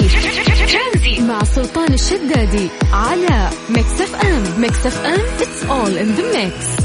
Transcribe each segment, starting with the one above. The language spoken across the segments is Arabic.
ترانزي مع سلطان الشدادي على ميكس اف ام. ميكس اف ام it's all in the mix.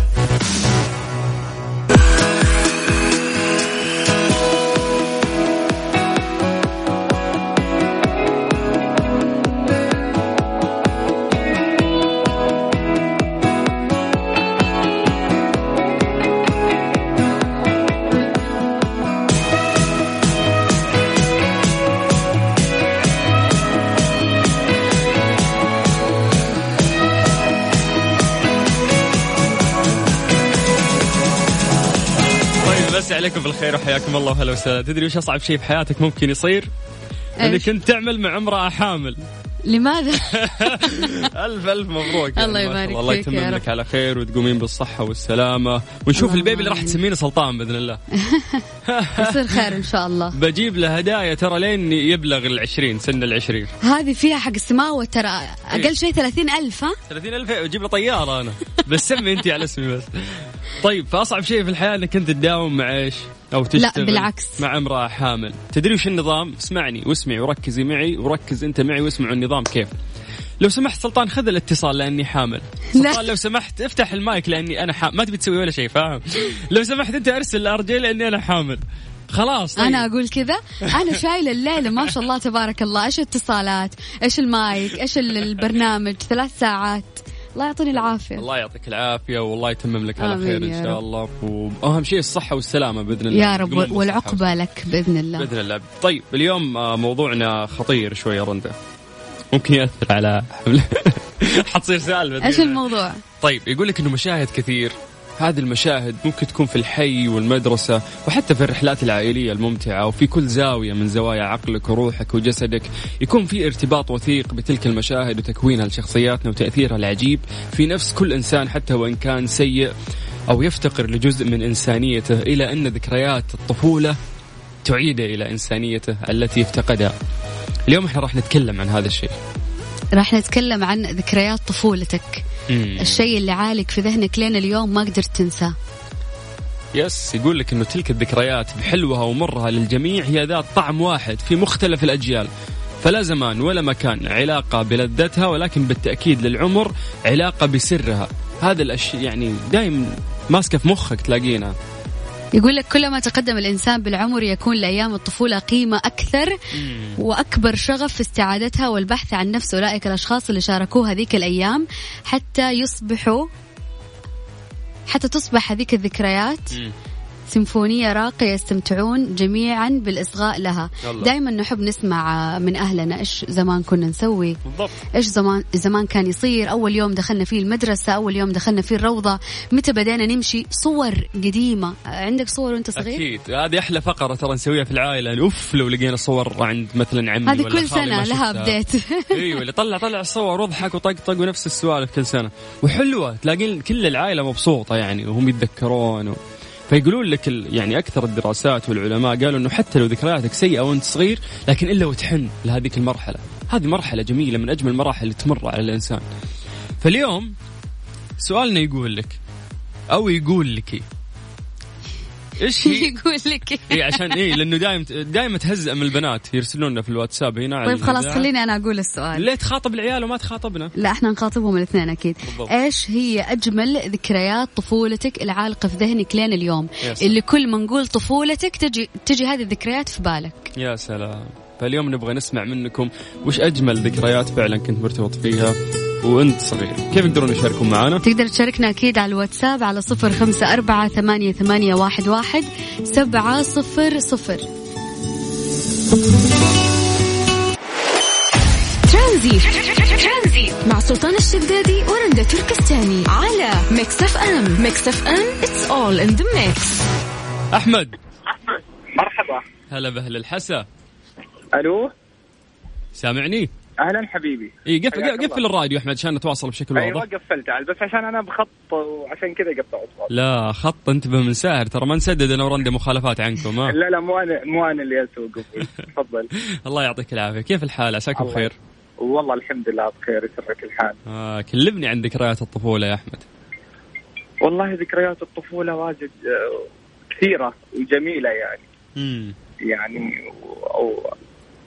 بالخير وحياكم الله وهلا وسهلا. تدري وش أصعب شيء في حياتك ممكن يصير؟ إنك انت تعمل مع امرأة حامل. لماذا؟ ألف ألف مبروك. الله يبارك فيك الله يتمم لك على خير وتقومين بالصحة والسلامة. ونشوف البيبي اللي راح تسمينه سلطان بإذن الله. يصير خير إن شاء الله. بجيب له هدايا ترى لين يبلغ العشرين سن العشرين. هذه فيها حق السماوة ترى أقل. شيء ثلاثين ألف ها؟ ثلاثين ألف؟ أجيب له طيارة أنا. بس سمي أنت على اسمي بس. طيب فأصعب شيء في الحياة إنك انت تداوم مع إيش؟ أو تشتغل لا بالعكس. مع امرأة حامل. تدري وش النظام؟ اسمعني واسمعي وركزي معي وركز أنت معي واسمعوا النظام كيف. لو سمحت سلطان خذ الاتصال لأني حامل. سلطان لو سمحت افتح المايك لأني أنا حامل ما تبي تسوي ولا شيء فاهم؟ لو سمحت أنت أرسل الارجل لأني أنا حامل. خلاص طيب. أنا أقول كذا أنا شايلة الليلة ما شاء الله تبارك الله. إيش الاتصالات؟ إيش المايك؟ إيش البرنامج؟ ثلاث ساعات. الله يعطيني العافية. الله يعطيك العافية والله يتمم لك على خير إن شاء الله. وأهم شيء الصحة والسلامة بإذن الله. يا رب والعقبة لك بإذن الله. بإذن الله. طيب اليوم آه، موضوعنا خطير شوية رندا. ممكن يأثر على حتصير سالفة. إيش الموضوع؟ طيب يقول لك إنه مشاهد كثير هذه المشاهد ممكن تكون في الحي والمدرسة وحتى في الرحلات العائلية الممتعة وفي كل زاوية من زوايا عقلك وروحك وجسدك يكون في ارتباط وثيق بتلك المشاهد وتكوينها لشخصياتنا وتأثيرها العجيب في نفس كل إنسان حتى وإن كان سيء أو يفتقر لجزء من إنسانيته إلى أن ذكريات الطفولة تعيده إلى إنسانيته التي افتقدها اليوم إحنا راح نتكلم عن هذا الشيء. راح نتكلم عن ذكريات طفولتك. مم. الشيء اللي عالق في ذهنك لين اليوم ما قدرت تنساه. يس يقول لك إنه تلك الذكريات بحلوها ومرها للجميع هي ذات طعم واحد في مختلف الأجيال. فلا زمان ولا مكان علاقة بلذتها ولكن بالتأكيد للعمر علاقة بسرها. هذا الأشياء يعني دايم ماسكة في مخك تلاقينا يقول لك كلما تقدم الإنسان بالعمر يكون لأيام الطفولة قيمة أكثر وأكبر شغف في استعادتها والبحث عن نفس أولئك الأشخاص اللي شاركوها هذيك الأيام حتى يصبحوا حتى تصبح هذيك الذكريات سيمفونية راقية يستمتعون جميعا بالإصغاء لها. دائما نحب نسمع من أهلنا إيش زمان كنا نسوي. بالضبط. إيش زمان زمان كان يصير. أول يوم دخلنا فيه المدرسة أول يوم دخلنا فيه الروضة. متى بدينا نمشي؟ صور قديمة. عندك صور وأنت صغير؟ أكيد. هذه أحلى فقرة ترى نسويها في العائلة. أوف لو لقينا صور عند مثلا عمي هذه كل سنة لها أبديت إيوه اللي طلع طلع الصور واضحك وطقطق ونفس السوالف كل سنة. وحلوة تلاقين كل العائلة مبسوطة يعني وهم يتذكرون و... فيقولون لك يعني أكثر الدراسات والعلماء قالوا إنه حتى لو ذكرياتك سيئة وأنت صغير لكن إلا وتحن لهذيك المرحلة. هذه مرحلة جميلة من أجمل المراحل اللي تمر على الإنسان. فاليوم سؤالنا يقول لك أو يقول لك إيش هي؟ يقول لك. اي عشان اي لأنه دايم دايم تهزأ من البنات يرسلون لنا في الواتساب هنا طيب خلاص خليني أنا أقول السؤال. ليه تخاطب العيال وما تخاطبنا؟ لا إحنا نخاطبهم الاثنين أكيد. بالضبط. إيش هي أجمل ذكريات طفولتك العالقة في ذهنك لين اليوم؟ اللي كل ما نقول طفولتك تجي تجي هذه الذكريات في بالك. يا سلام. فاليوم نبغى نسمع منكم وش أجمل ذكريات فعلا كنت مرتبط فيها وأنت صغير. كيف يقدرون يشاركون معنا؟ تقدر تشاركنا أكيد على الواتساب على صفر خمسة أربعة ثمانية, ثمانية واحد, واحد سبعة صفر صفر. ترانزيت مع سلطان الشدادي ورندا تركستاني على Mix FM Mix FM it's all in the mix. أحمد. مرحبا. هلا بأهل الحسا. ألو؟ سامعني؟ أهلا حبيبي. إي قفل قفل الراديو أحمد عشان نتواصل بشكل واضح. أيوه قفلته بس عشان أنا بخط وعشان كذا قطعت لا خط انتبه من ساهر. ترى ما نسدد أنا ورندة مخالفات عنكم ها. لا لا مو أنا مو أنا اللي اسوق تفضل. الله يعطيك العافية. كيف الحال؟ عساكم بخير. والله الحمد لله بخير. يسرك الحال. آه كلمني عن ذكريات الطفولة يا أحمد. والله ذكريات الطفولة واجد آه، كثيرة وجميلة يعني. امم يعني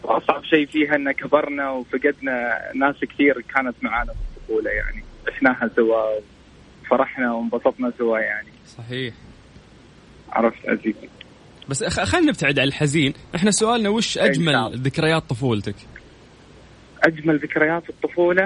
واصعب شيء فيها إن كبرنا وفقدنا ناس كثير كانت معانا في الطفولة يعني. عشناها سوا فرحنا وانبسطنا سوا يعني. صحيح. عرفت عزيزي بس خلينا نبتعد عن الحزين. إحنا سؤالنا وش أجمل. ذكريات طفولتك؟ أجمل ذكريات الطفولة؟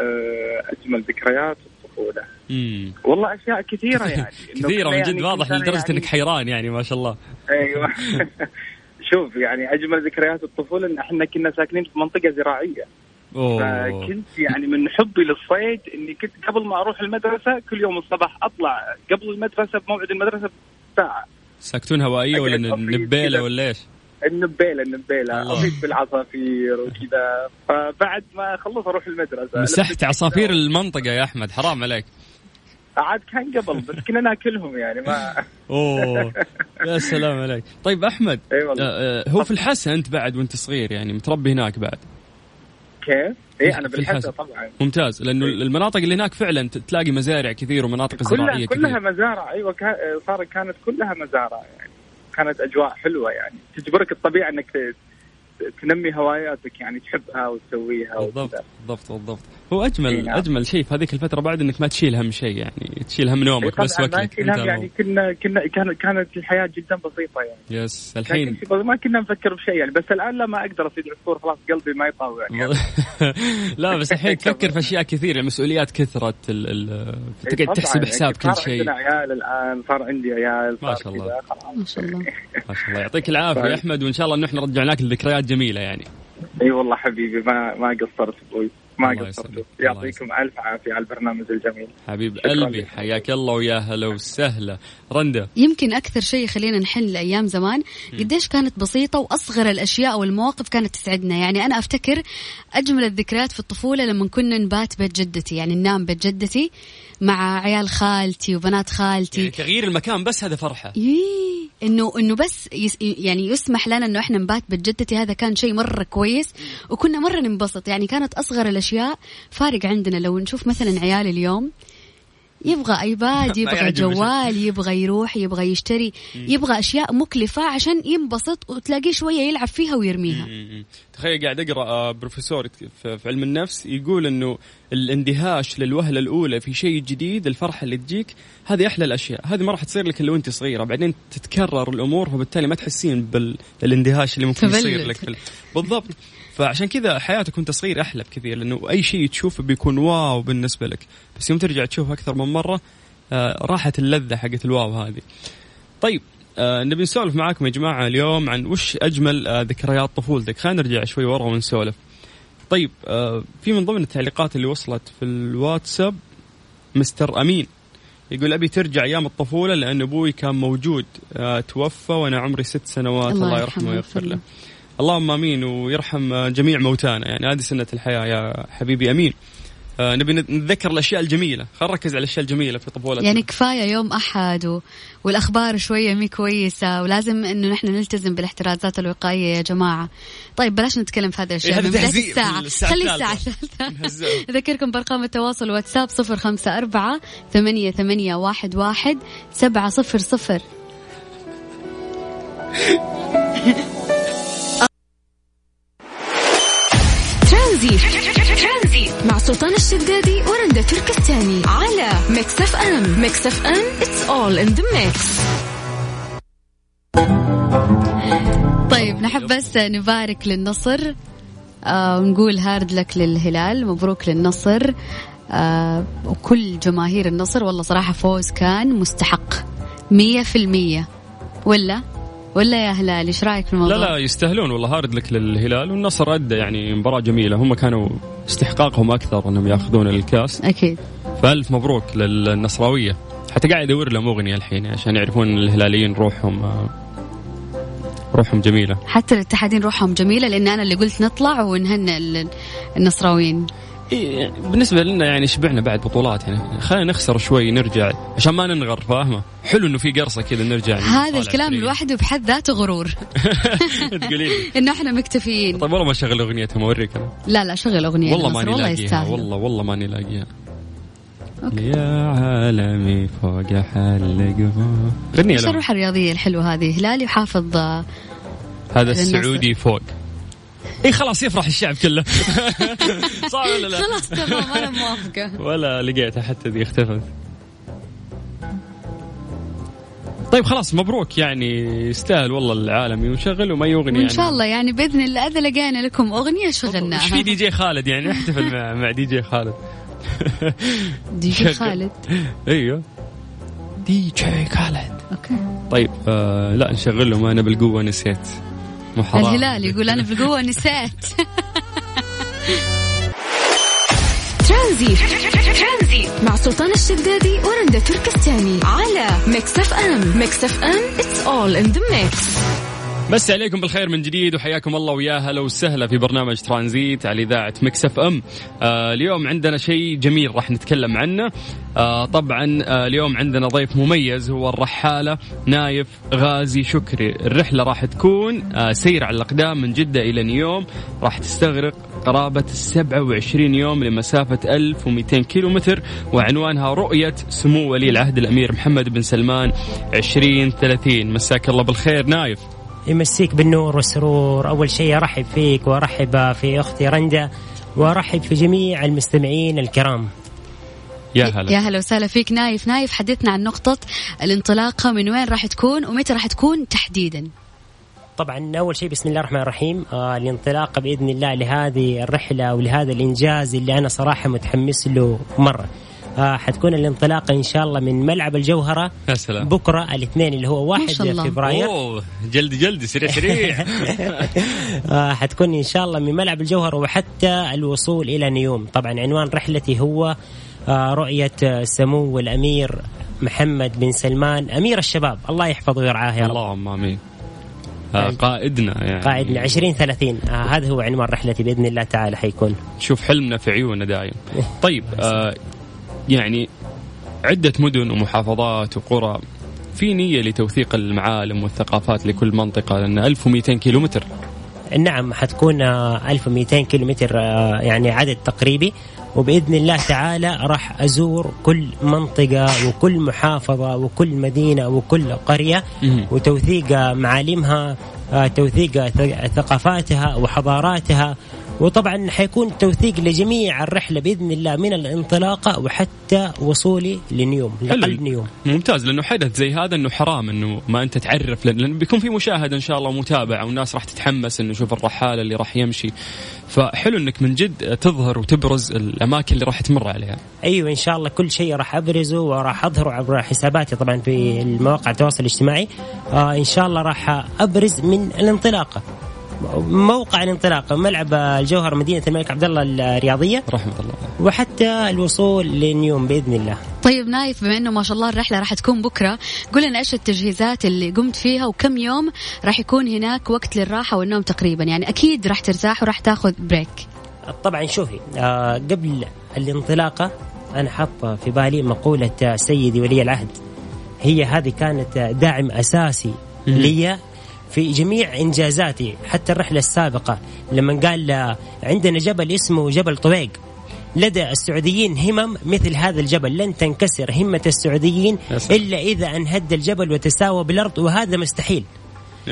آه، أجمل ذكريات الطفولة. امم والله أشياء كثيرة يعني. كثيرة من جد يعني واضح لدرجه يعني إنك حيران يعني ما شاء الله. أيوه. شوف يعني أجمل ذكريات الطفولة إن إحنا كنا ساكنين في منطقة زراعية. أوه. فكنت يعني من حبي للصيد إني كنت قبل ما أروح المدرسة كل يوم الصباح أطلع قبل المدرسة بموعد المدرسة بساعة. ساكتون هوائية ولا نبيلة. ولا إيش؟ النبيلة النبيلة. اصيد بالعصافير وكذا. فبعد ما اخلص أروح المدرسة. مسحت عصافير المنطقة يا أحمد حرام عليك. عاد كان قبل بس كنا ناكلهم يعني ما أوه يا سلام عليك. طيب أحمد إي والله. آه، آه، هو في الحسا أنت بعد وأنت صغير يعني متربي هناك بعد؟ كيف؟ إي أنا في بالحسا الحسا. طبعا. ممتاز لأنه إيه. المناطق اللي هناك فعلا تلاقي مزارع كثير ومناطق كلها زراعية كلها كثير مزارع أيوه كا- صار كانت كلها مزارع يعني. كانت أجواء حلوة يعني. تجبرك الطبيعه إنك تنمي هواياتك يعني تحبها وتسويها بالضبط. بالضبط بالضبط هو أجمل نعم. أجمل شيء في هذيك الفترة بعد إنك ما تشيل هم شيء يعني تشيل هم نومك بس ما أنت يعني كنا كنا كانت كانت الحياة جدا بسيطة يعني يس الحين ما كنا نفكر بشيء يعني بس الآن لا ما أقدر أصيد عصفور خلاص قلبي ما يطاوع يعني لا بس الحين تفكر في أشياء كثيرة المسؤوليات كثرت ال... ال... تقعد تحسب حساب صار كل شيء عندنا عيال الآن صار عندي عيال ما صار شاء الله. ما شاء الله ما شاء الله يعطيك العافية طيب. يا أحمد وإن شاء الله انه إحنا رجعناك لذكريات جميلة يعني. إي والله حبيبي ما ما قصرت أبوي. ما قصرت. يعطيكم ألف عافية على البرنامج الجميل. حبيب قلبي. حياك الله ويا هلا وسهلا. رندا. يمكن أكثر شيء يخلينا نحن لأيام زمان قديش كانت بسيطة وأصغر الأشياء والمواقف كانت تسعدنا. يعني أنا أفتكر أجمل الذكريات في الطفولة لما كنا نبات بيت جدتي يعني ننام بيت جدتي مع عيال خالتي وبنات خالتي. يعني تغيير المكان بس هذا فرحة. ييه انه إنه بس بس يعني يسمح لنا إنه إحنا نبات بيت جدتي هذا كان شيء مرة كويس. وكنا مرة ننبسط. يعني كانت أصغر الأشياء فارق عندنا. لو نشوف مثلا عيال اليوم يبغى iPad يبغى جوال يبغى يروح يبغى يشتري يبغى أشياء مكلفة عشان ينبسط وتلاقيه شوية يلعب فيها ويرميها. تخيل قاعد أقرأ آه، بروفيسور في علم النفس يقول إنه الاندهاش للوهلة الأولى في شيء جديد الفرحة اللي تجيك هذه أحلى الأشياء. هذه ما راح تصير لك إلا وأنت صغيرة بعدين تتكرر الأمور فبالتالي ما تحسين بالإندهاش اللي ممكن يصير. لك. بالضبط. فعشان كذا حياتك وانت صغير أحلى بكثير لأنه أي شيء تشوفه بيكون واو بالنسبة لك. بس يوم ترجع تشوفه أكثر من مرة آه راحت اللذة حقت الواو هذه. طيب آه نبي نسولف معاكم يا جماعة اليوم عن وش أجمل آه ذكريات طفولتك. خلينا نرجع شوي ورا ونسولف. طيب آه في من ضمن التعليقات اللي وصلت في الواتساب مستر أمين. يقول أبي ترجع أيام الطفولة لأن أبوي كان موجود. آه توفى وأنا عمري ست سنوات. الله الله, يرحمه ويغفر له. له. اللهم آمين ويرحم جميع موتانا. يعني هذه سنة الحياة يا حبيبي آمين. آه نبي نتذكر الأشياء الجميلة. خلينا نركز على الأشياء الجميلة في طفولتنا يعني كفاية يوم أحد و... والأخبار شوية مي كويسة ولازم إنه نحن نلتزم بالاحترازات الوقائية يا جماعة. طيب بلاش نتكلم في هذه الأشياء. إيه، هذا تهزيء الساعة. الساعة خلي. الساعة الثالثة. نهزئهم. أذكركم بأرقام التواصل واتساب صفر خمسة أربعة ثمانية, ثمانية واحد, واحد سبعة صفر صفر. ترانزيت. مع سلطان الشدادي ورندا تركستاني. على Mix FM. Mix FM it's all in the mix. طيب نحب بس نبارك للنصر. آه ونقول hard luck للهلال مبروك للنصر. آه وكل جماهير النصر والله صراحة فوز كان مستحق. مية في المية. ولا؟ ولا يا هلال؟ إيش رأيك في الموضوع؟ لا لا يستاهلون والله. hard luck للهلال. والنصر أدى يعني مباراة جميلة. هم كانوا استحقاقهم أكثر أنهم يأخذون الكاس. أكيد. فألف مبروك للنصراوية. حتى قاعد ادور لهم أغنية الحين عشان يعرفون الهلاليين روحهم آه، روحهم جميلة. حتى الاتحادين روحهم جميلة لأن أنا اللي قلت نطلع ونهنئ ال- النصراويين. إيه بالنسبة لنا يعني شبعنا بعد بطولات يعني. خلينا نخسر شوي نرجع. عشان ما ننغر فاهمة؟ حلو إنه في قرصة كذا نرجع هذا الكلام. لوحده بحد ذاته غرور. تقولي لي. إنه إحنا مكتفيين. طيب والله ما شغل اغنيتهم اوريك أنا لا لا شغل أغنية. والله ماني والله لاقيها. والله والله ماني لاقيها. يا عالمي فوق حلق غني إيش الروح الرياضية الحلوة هذه؟ هلالي وحافظ آه، هذا. السعودي فوق. اي خلاص يفرح الشعب كله. صح ولا لا؟ خلاص تمام أنا موافقة. ولا لقيتها حتى ذي اختفت. طيب خلاص مبروك يعني. يستاهل والله العالمي ونشغل وما يغني يعني. شاء الله يعني بإذن الله أذا لقينا لكم أغنية شغلناها. إيش في دي جي خالد يعني؟ نحتفل مع مع دي جي خالد. دي جي خالد. أيوه. دي جي خالد. okay. طيب آه لا نشغل لهم أنا بالقوة نسيت. مو حرام الهلال يقول أنا بالقوة نسيت. ترانزيت. مع سلطان الشدادي ورندا تركستاني. على Mix FM. Mix FM it's all in the mix. مسا عليكم بالخير من جديد وحياكم الله ويا هلا وسهلا في برنامج ترانزيت على إذاعة Mix FM. آه اليوم عندنا شيء جميل راح نتكلم عنه. آه طبعا آه اليوم عندنا ضيف مميز هو الرحالة نايف غازي شكري. الرحلة راح تكون آه سير على الأقدام من جدة إلى نيوم. راح تستغرق قرابة 27 يوم لمسافة 1200 كيلومتر وعنوانها رؤية سمو ولي العهد الأمير محمد بن سلمان 2030 مساك الله بالخير نايف. يمسيك بالنور والسرور. أول شيء أرحب فيك وأرحب في أختي رندا وأرحب في جميع المستمعين الكرام. يا هلا. يا هلا وسهلا فيك نايف. نايف حدثنا عن نقطة الانطلاقة من وين راح تكون ومتى راح تكون تحديدا؟ طبعا أول شيء بسم الله الرحمن الرحيم. آه الانطلاقة بإذن الله لهذه الرحلة ولهذا الإنجاز اللي أنا صراحة متحمس له مرة. آه حتكون الانطلاقة إن شاء الله من ملعب الجوهرة يا سلام. بكرة الاثنين اللي هو 1 شاء الله. فبراير أوه جلد جلد سريع سريع. آه حتكون إن شاء الله من ملعب الجوهر وحتى الوصول إلى نيوم. طبعا عنوان رحلتي هو آه رؤية آه، سمو الأمير محمد بن سلمان أمير الشباب. الله يحفظه ويرعاه يا رب. اللهم آمين. آه قائدنا يعني. قائدنا 2030 آه هذا هو عنوان رحلتي بإذن الله تعالى حيكون. شوف حلمنا في عيوننا دايم. طيب آه يعني عدة مدن ومحافظات وقرى في نية لتوثيق المعالم والثقافات لكل منطقة لأن 1200 كيلومتر. نعم حتكون آه 1200 كيلومتر آه يعني عدد تقريبي. وبإذن الله تعالى راح أزور كل منطقة وكل محافظة وكل مدينة وكل قرية. وتوثيق معالمها آه، توثيق ثقافاتها وحضاراتها. وطبعا حيكون توثيق لجميع الرحلة بإذن الله من الانطلاقة وحتى وصولي لنيوم لقلب نيوم. ممتاز لأنه حدث زي هذا أنه حرام أنه ما أنت تعرف لأن لأنه بيكون في مشاهدة إن شاء الله ومتابعة والناس راح تتحمس أنه شوف الرحالة اللي راح يمشي. فحلو أنك من جد تظهر وتبرز الأماكن اللي راح تمر عليها. أيوه إن شاء الله كل شيء راح أبرزه وراح أظهره عبر حساباتي طبعا في المواقع التواصل الاجتماعي. آه إن شاء الله راح أبرز من الانطلاقة. موقع الانطلاقه ملعب الجوهر مدينة الملك عبد الله الرياضية. رحمة الله وحتى الوصول لنيوم بإذن الله. طيب نايف بما إنه ما شاء الله الرحلة راح تكون بكرة قول لنا إيش التجهيزات اللي قمت فيها وكم يوم راح يكون هناك وقت للراحة والنوم تقريبا؟ يعني أكيد راح ترتاح وراح تاخذ بريك. طبعا شوفي آه قبل الانطلاقه أنا حاطه في بالي مقولة سيدي ولي العهد. هي هذه كانت داعم أساسي. لي في جميع انجازاتي حتى الرحلة السابقة لما قال عندنا جبل اسمه جبل طويق لدى السعوديين همم مثل هذا الجبل لن تنكسر همة السعوديين. إلا إذا أنهد الجبل وتساوى بالأرض وهذا مستحيل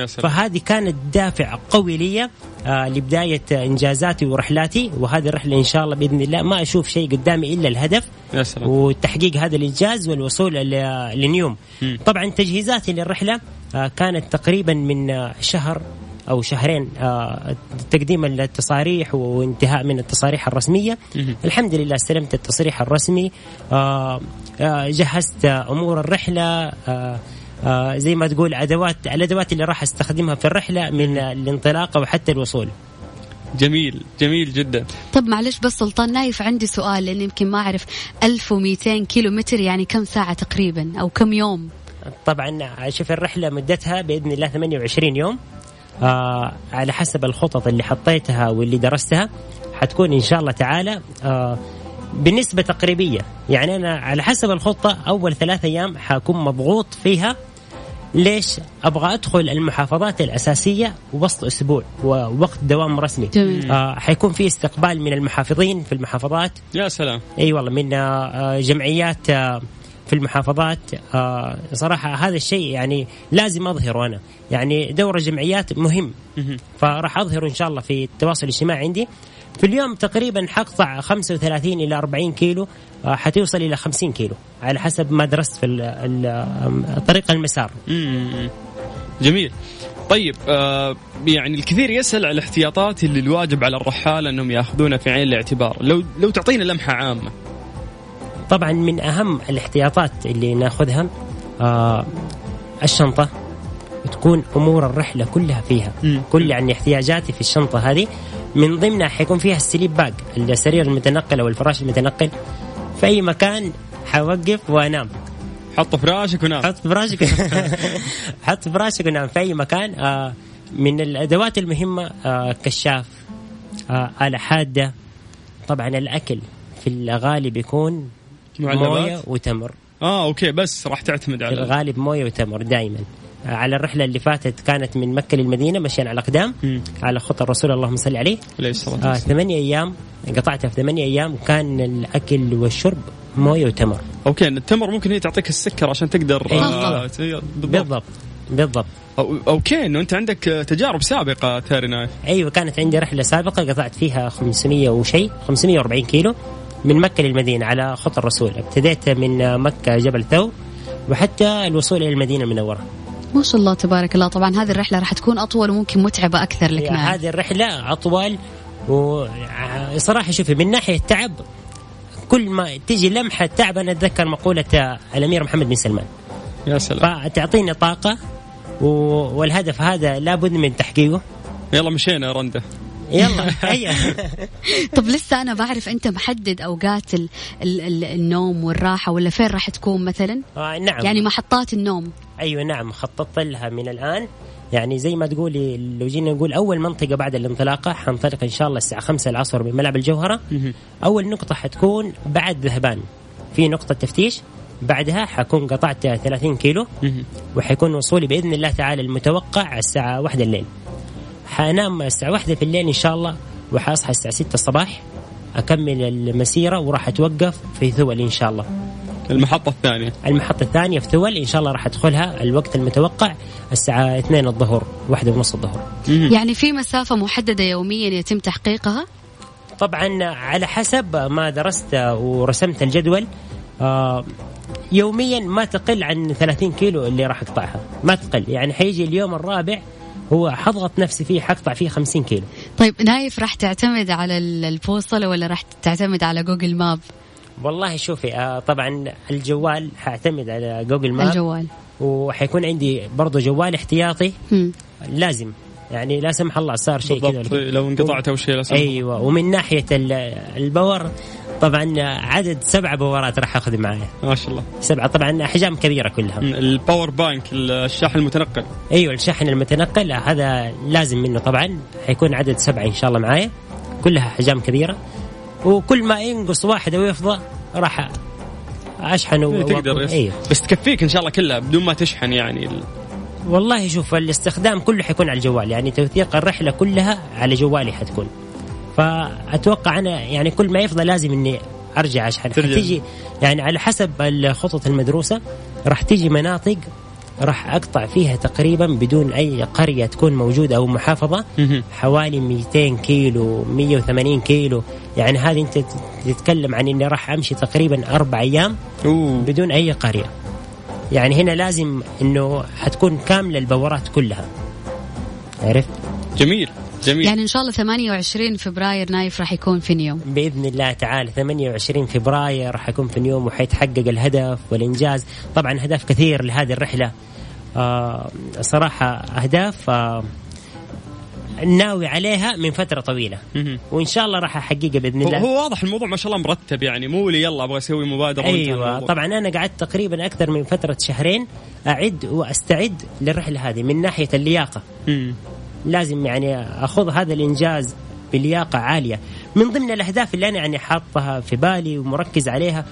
فهذه كانت دافع قوي لي آه لبداية إنجازاتي ورحلاتي. وهذه الرحلة إن شاء الله بإذن الله ما أشوف شيء قدامي إلا الهدف يا سلام. وتحقيق هذا الإنجاز والوصول لنيوم مم. طبعا تجهيزاتي للرحلة آه كانت تقريبا من آه، شهر أو شهرين آه تقديم التصاريح وانتهاء من التصاريح الرسمية. مهم. الحمد لله استلمت التصريح الرسمي آه آه جهزت أمور الرحلة آه زي ما تقول ادوات الأدوات اللي راح أستخدمها في الرحلة من الانطلاقه وحتى الوصول. جميل جميل جدا. طب معلش بس سلطان نايف عندي سؤال لاني يمكن ما أعرف 1200 كيلو متر يعني كم ساعة تقريبا أو كم يوم؟ طبعا شوف الرحلة مدتها بإذن الله 28 يوم. آه على حسب الخطط اللي حطيتها واللي درستها. حتكون إن شاء الله تعالى آه بنسبة تقريبية. يعني أنا على حسب الخطة أول ثلاثة أيام حكون مضغوط فيها. ليش؟ أبغى أدخل المحافظات الأساسية وسط أسبوع ووقت دوام رسمي. جميل. آه حيكون في استقبال من المحافظين في المحافظات. يا سلام. إي والله من آه، جمعيات آه، في المحافظات. آه صراحة هذا الشيء يعني لازم أظهره أنا. يعني دور الجمعيات مهم. فراح أظهره إن شاء الله في التواصل الاجتماعي عندي. في اليوم تقريبا حقطع 35 إلى 40 كيلو آه حتوصل إلى 50 كيلو على حسب ما درست في طريق المسار. مم. جميل. طيب آه يعني الكثير يسأل على الاحتياطات اللي الواجب على الرحالة أنهم يأخذونها في عين الاعتبار. لو لو تعطينا لمحة عامة. طبعا من أهم الاحتياطات اللي نأخذها آه الشنطة. تكون أمور الرحلة كلها فيها. مم. كل يعني احتياجاتي في الشنطة هذه من ضمنها حيكون فيها السليب باج السرير المتنقل أو الفراش المتنقل. في أي مكان حوقف وأنام. حط فراشك ونام. حط فراشك. حط فراشك ونام. في أي مكان آه من الأدوات المهمة آه كشاف آه آلة حادة. طبعا الأكل في الغالب يكون معلبات؟ موية وتمر. آه okay بس راح تعتمد على الغالب موية وتمر دائما على الرحلة اللي فاتت كانت من مكة للمدينة مشينا على أقدام مم. على خطى الرسول اللهم صل عليه. عليه الصلاة آه والسلام. ثمانية أيام قطعتها في ثمانية أيام كان الأكل والشرب موية وتمر. okay التمر ممكن هي تعطيك السكر عشان تقدر إيه. آه بالضبط. بالضبط. بالضبط. o- okay إنه أنت عندك تجارب سابقة تاري نايف. أيوه كانت عندي رحلة سابقة قطعت فيها 500 وشيء 540 كيلو من مكة للمدينة على خطى الرسول. ابتديت من مكة جبل ثور وحتى الوصول إلى المدينة المنورة. ما شاء الله تبارك الله. طبعا هذه الرحلة راح تكون أطول وممكن متعبة أكثر لك معي هذه الرحلة أطول وصراحه شوفي من ناحية تعب كل ما تيجي لمحة تعب أنا أتذكر مقولة الأمير محمد بن سلمان. يا سلام. فتعطيني طاقة و- والهدف هذا لابد من تحقيقه. يلا مشينا يا رنده يلا هيا طب لسه أنا بعرف أنت محدد أوقات ال ال ال النوم والراحة ولا فين راح تكون مثلا؟ آه نعم. يعني محطات النوم. أيوه نعم خططت لها من الآن. يعني زي ما تقولي لو جينا نقول أول منطقة بعد الانطلاقة حنطلق إن شاء الله الساعة 5 العصر من ملعب الجوهره أول نقطة حتكون بعد ذهبان. في نقطة تفتيش بعدها حكون قطعت 30 كيلو. وحيكون وصولي بإذن الله تعالى المتوقع الساعة 1 الليل. حانام الساعة 1 في الليل إن شاء الله وحاصحى الساعة 6 الصباح. أكمل المسيرة وراح أتوقف في ثول إن شاء الله. المحطة الثانية. المحطة الثانية في ثول إن شاء الله راح أدخلها الوقت المتوقع الساعة 2 الظهر واحدة ونص الظهر. يعني في مسافة محددة يوميا يتم تحقيقها؟ طبعا على حسب ما درست ورسمت الجدول آه، يوميا ما تقل عن 30 كيلو اللي راح أقطعها. ما تقل. يعني حيجي اليوم الرابع هو حضغط نفسي فيه حقطع فيه 50 كيلو. طيب نايف راح تعتمد على ال- البوصلة ولا راح تعتمد على Google Map؟ والله شوفي آه، طبعا الجوال حاعتمد على Google Map. الجوال. وحيكون عندي برضه جوال احتياطي. هم. لازم. يعني لا سمح الله صار شيء كذا. لو انقطعت أو شيء لا سمح الله. أيوه. ومن ناحية ال- ال power طبعا عدد سبع power ات راح أخذ معايا. ما شاء الله. سبعة. طبعا أحجام كبيرة كلها. ال power bank الشاحن المتنقل. أيوه الشاحن المتنقل هذا لازم منه طبعا. حيكون عدد سبعة إن شاء الله معايا. كلها أحجام كبيرة. وكل ما ينقص واحد أو يفضى راح أشحن و... إيه، تقدر. أيوه بس تكفيك إن شاء الله كلها بدون ما تشحن يعني ال- والله شوف الاستخدام كله حيكون على الجوال يعني توثيق الرحلة كلها على جوالي حتكون فأتوقع أنا يعني كل ما يفضى لازم إني أرجع أشحن ترجع. حتيجي يعني على حسب الخطط المدروسة راح تيجي مناطق راح أقطع فيها تقريبا بدون أي قرية تكون موجودة أو محافظة. حوالي 200 كيلو 180 كيلو. يعني هذه أنت تتكلم عن إني راح أمشي تقريبا أربع أيام بدون أي قرية. يعني هنا لازم إنه حتكون كاملة البورات كلها. عرفت؟ جميل. جميل. يعني إن شاء الله 28 فبراير نايف راح يكون في نيوم بإذن الله تعالى 28 فبراير راح يكون في نيوم وحيتحقق الهدف والإنجاز. طبعا أهداف كثير لهذه الرحلة. آه صراحة أهداف آه ناوي عليها من فترة طويلة. وإن شاء الله راح أحققها بإذن الله. هو واضح الموضوع ما شاء الله مرتب يعني مو لي يلا أبغى أسوي مبادرة أيوه. طبعا أنا قعدت تقريبا أكثر من فترة شهرين أعد وأستعد للرحلة هذه من ناحية اللياقة. لازم يعني اخذ هذا الإنجاز بلياقة عالية. من ضمن الأهداف اللي أنا يعني حاطها في بالي ومركز عليها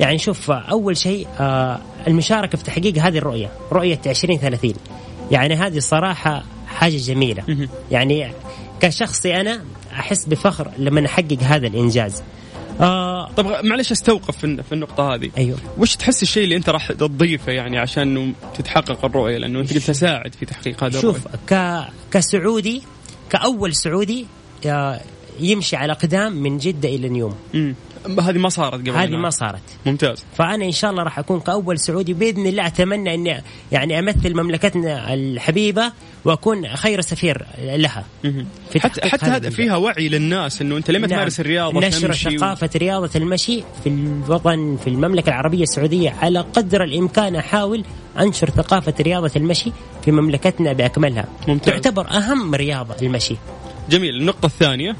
يعني شوف أول شيء آه، المشاركة في تحقيق هذه الرؤية رؤية 2030 يعني هذه الصراحه حاجة جميلة. يعني كشخصي أنا أحس بفخر لما أحقق هذا الإنجاز. آه طب معلش استوقف في النقطة هذه. أيوه. وش تحس الشيء اللي أنت راح تضيفه يعني عشان تتحقق الرؤية؟ لأنه أنت قلت تساعد في تحقيق هذا شوف ك كسعودي كأول سعودي آه، يمشي على قدام من جدة إلى نيوم الرؤية هذه ما صارت قبل هذه. ما صارت ممتاز فأنا إن شاء الله راح أكون كأول سعودي بإذن الله أتمنى أني يعني أمثل مملكتنا الحبيبة وأكون خير سفير لها. في حتى حتى هذا. فيها وعي للناس إنه أنت لما نعم. تمارس الرياضة نشر تمشي و- رياضة المشي في الوطن في المملكة العربية السعودية على قدر الإمكان أحاول أنشر ثقافة رياضة المشي في مملكتنا بأكملها ممتاز. تعتبر أهم رياضة المشي جميل النقطة الثانية آه،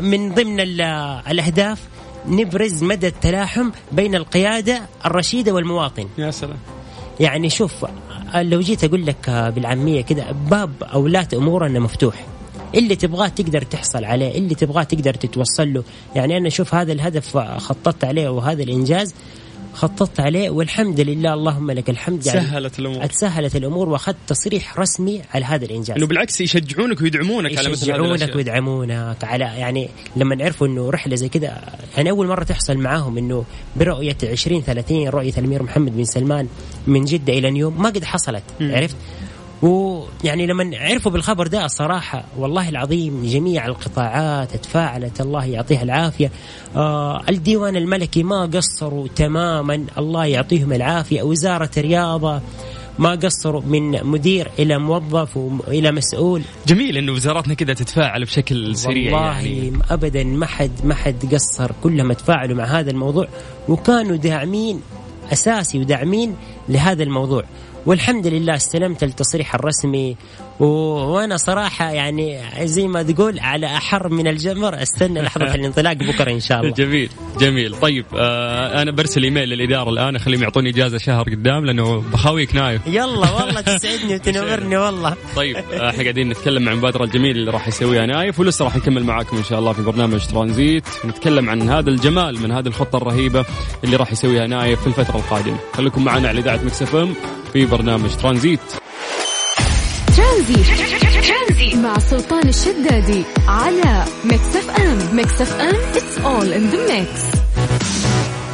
من ضمن ال- الأهداف نبرز مدى التلاحم بين القيادة الرشيدة والمواطن. يا سلام. يعني شوف آه، لو جيت أقول لك آه، بالعامية كده باب أولات أمورنا مفتوح. اللي تبغاه تقدر تحصل عليه اللي تبغاه تقدر تتوصل له. يعني أنا أشوف هذا الهدف آه، خططت عليه وهذا الإنجاز. خططت عليه والحمد لله اللهم لك الحمد يعني سهلت الأمور. تسهلت الأمور وأخذت تصريح رسمي على هذا الإنجاز. إنه بالعكس يشجعونك ويدعمونك على مثل يشجعونك ويدعمونك على يعني لما نعرفوا إنه رحلة زي كذا يعني أول مرة تحصل معاهم إنه برؤية 2030 رؤية الأمير محمد بن سلمان من جدة إلى نيوم ما قد حصلت مم. عرفت؟ ويعني لما عرفوا بالخبر ده الصراحة والله العظيم جميع القطاعات تفاعلت الله يعطيها العافية. آه الديوان الملكي ما قصروا تماما الله يعطيهم العافية. وزارة الرياضة ما قصروا من مدير إلى موظف وإلى مسؤول. جميل إنه وزاراتنا كذا تتفاعل بشكل سريع والله يعني ابدا ما حد ما حد قصر كلهم تفاعلوا مع هذا الموضوع وكانوا داعمين أساسي وداعمين لهذا الموضوع. والحمد لله استلمت التصريح الرسمي. وأنا صراحة يعني زي ما تقول على أحر من الجمر. أستنى لحظة الانطلاق بكرة إن شاء الله. جميل جميل. طيب آه أنا برسل إيميل للإدارة الآن. اخليهم يعطوني إجازة شهر قدام لأنه بخاويك نايف يلا والله تسعدني وتنورني والله. طيب آه، إحنا قاعدين نتكلم عن المبادره الجميله اللي راح يسويها نايف ولسه راح نكمل معاكم إن شاء الله في برنامج ترانزيت. نتكلم عن هذا الجمال من هذه الخطة الرهيبة اللي راح يسويها نايف في الفترة القادمة. خليكم معنا على إذاعة Mix FM في برنامج ترانزيت. ترانزيت مع سلطان الشدادي على Mix FM Mix FM it's all in the mix.